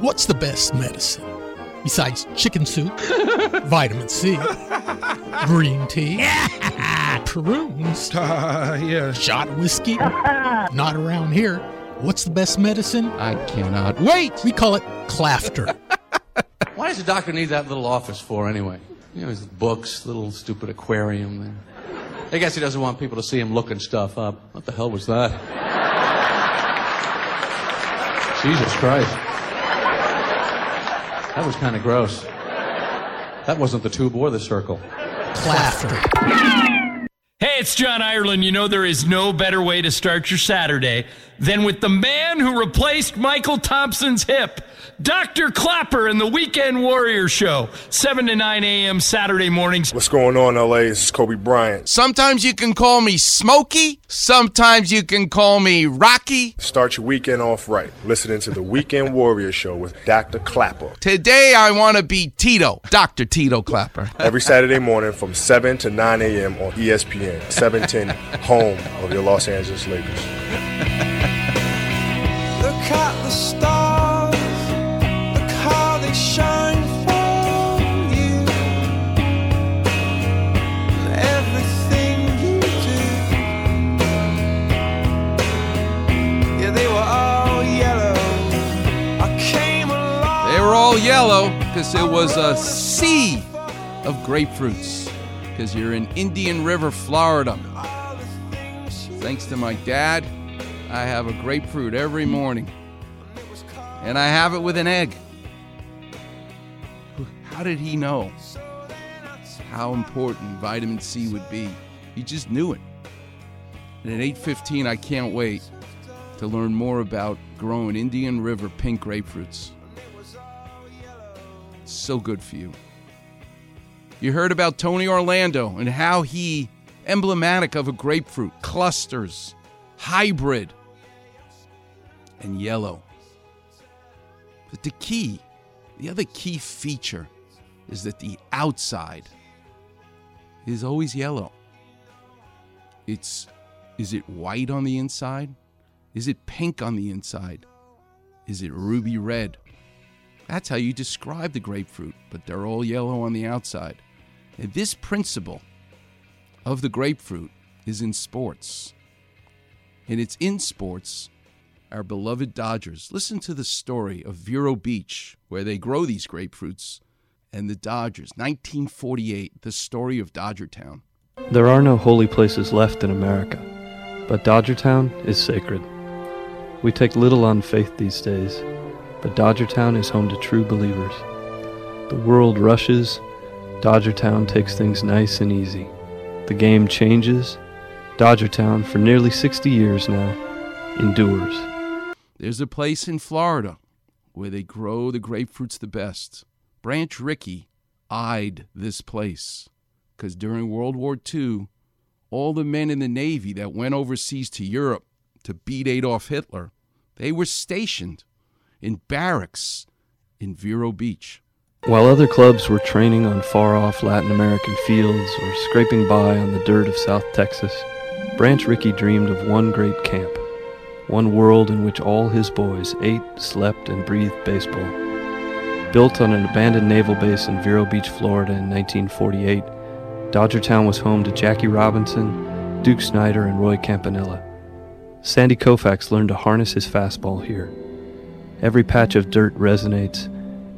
What's the best medicine? Besides chicken soup, vitamin C, green tea, prunes, Uh, yeah. shot whiskey. Not around here. What's the best medicine? I cannot wait. We call it clafter. Why does the doctor need that little office for anyway? You know, his books, little stupid aquarium there. I guess he doesn't want people to see him looking stuff up. What the hell was that? Jesus Christ. That was kind of gross. That wasn't the tube or the circle. Clafter. Hey, it's John Ireland. You know there is no better way to start your Saturday than with the man who replaced Mychal Thompson's hip, Dr. Clapper and the Weekend Warrior Show, 7 to 9 a.m. Saturday mornings. What's going on, LA? This is Kobe Bryant. Sometimes you can call me Smokey. Sometimes you can call me Rocky. Start your weekend off right. Listening to the Weekend Warrior Show with Dr. Clapper. Today I want to be Tito, Dr. Tito Clapper. Every Saturday morning from 7 to 9 a.m. on ESPN, 710, home of your Los Angeles Lakers. Because it was a sea of grapefruits because you're in Indian River, Florida. Thanks to my dad, I have a grapefruit every morning. And I have it with an egg. How did he know how important vitamin C would be? He just knew it. And at 8:15 I can't wait to learn more about growing Indian River pink grapefruits. So good for you. You heard about Tony Orlando and how he emblematic of a grapefruit, clusters, hybrid, and yellow. But the key, the other key feature is that the outside is always yellow. It's is it white on the inside? Is it pink on the inside? Is it ruby red? That's how you describe the grapefruit, but they're all yellow on the outside. And this principle of the grapefruit is in sports. And it's in sports, our beloved Dodgers. Listen to the story of Vero Beach, where they grow these grapefruits, and the Dodgers. 1948, the story of Dodgertown. There are no holy places left in America, but Dodgertown is sacred. We take little on faith these days, but Dodgertown is home to true believers. The world rushes, Dodgertown takes things nice and easy. The game changes, Dodgertown, for nearly 60 years now, endures. There's a place in Florida where they grow the grapefruits the best. Branch Rickey eyed this place because during World War II, all the men in the Navy that went overseas to Europe to beat Adolf Hitler, they were stationed in barracks in Vero Beach. While other clubs were training on far off Latin American fields or scraping by on the dirt of South Texas, Branch Rickey dreamed of one great camp, one world in which all his boys ate, slept, and breathed baseball. Built on an abandoned naval base in Vero Beach, Florida in 1948, Dodgertown was home to Jackie Robinson, Duke Snider, and Roy Campanella. Sandy Koufax learned to harness his fastball here. Every patch of dirt resonates,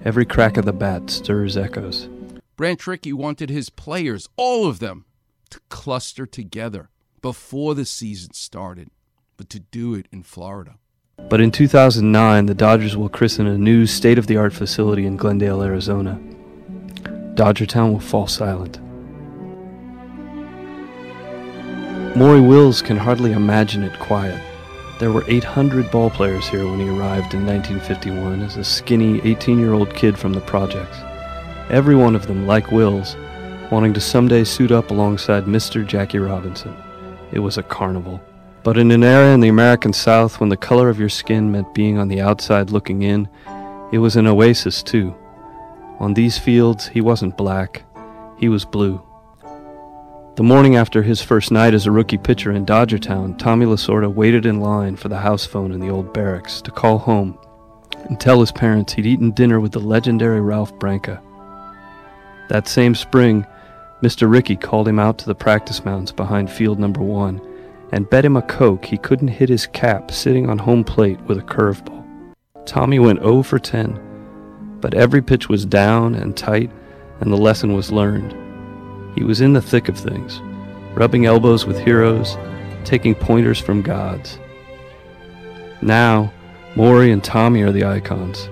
every crack of the bat stirs echoes. Branch Rickey wanted his players, all of them, to cluster together before the season started, but to do it in Florida. But in 2009, the Dodgers will christen a new state of the art facility in Glendale, Arizona. Dodgertown will fall silent. Maury Wills can hardly imagine it quiet. There were 800 ballplayers here when he arrived in 1951 as a skinny 18 year old kid from the projects. Every one of them, like Wills, wanting to someday suit up alongside Mr. Jackie Robinson. It was a carnival. But in an era in the American South when the color of your skin meant being on the outside looking in, it was an oasis too. On these fields, he wasn't black, he was blue. The morning after his first night as a rookie pitcher in Dodgertown, Tommy Lasorda waited in line for the house phone in the old barracks to call home. and tell his parents he'd eaten dinner with the legendary Ralph Branca. That same spring, Mr. Rickey called him out to the practice mounds behind field number one and bet him a Coke he couldn't hit his cap sitting on home plate with a curveball. Tommy went 0 for 10, but every pitch was down and tight, and the lesson was learned. He was in the thick of things, rubbing elbows with heroes, taking pointers from gods. Now, Maury and Tommy are the icons.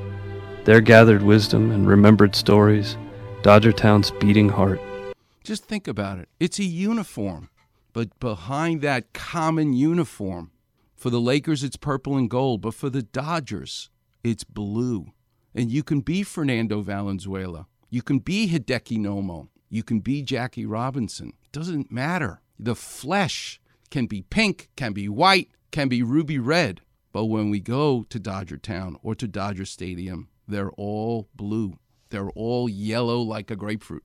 Their gathered wisdom and remembered stories, Dodger Town's beating heart. Just think about it. It's a uniform, but behind that common uniform, for the Lakers, it's purple and gold, but for the Dodgers, it's blue. And you can be Fernando Valenzuela. You can be Hideki Nomo. You can be Jackie Robinson. It doesn't matter. The flesh can be pink, can be white, can be ruby red. But when we go to Dodger Town or to Dodger Stadium, they're all blue. They're all yellow like a grapefruit.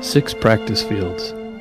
Six practice fields,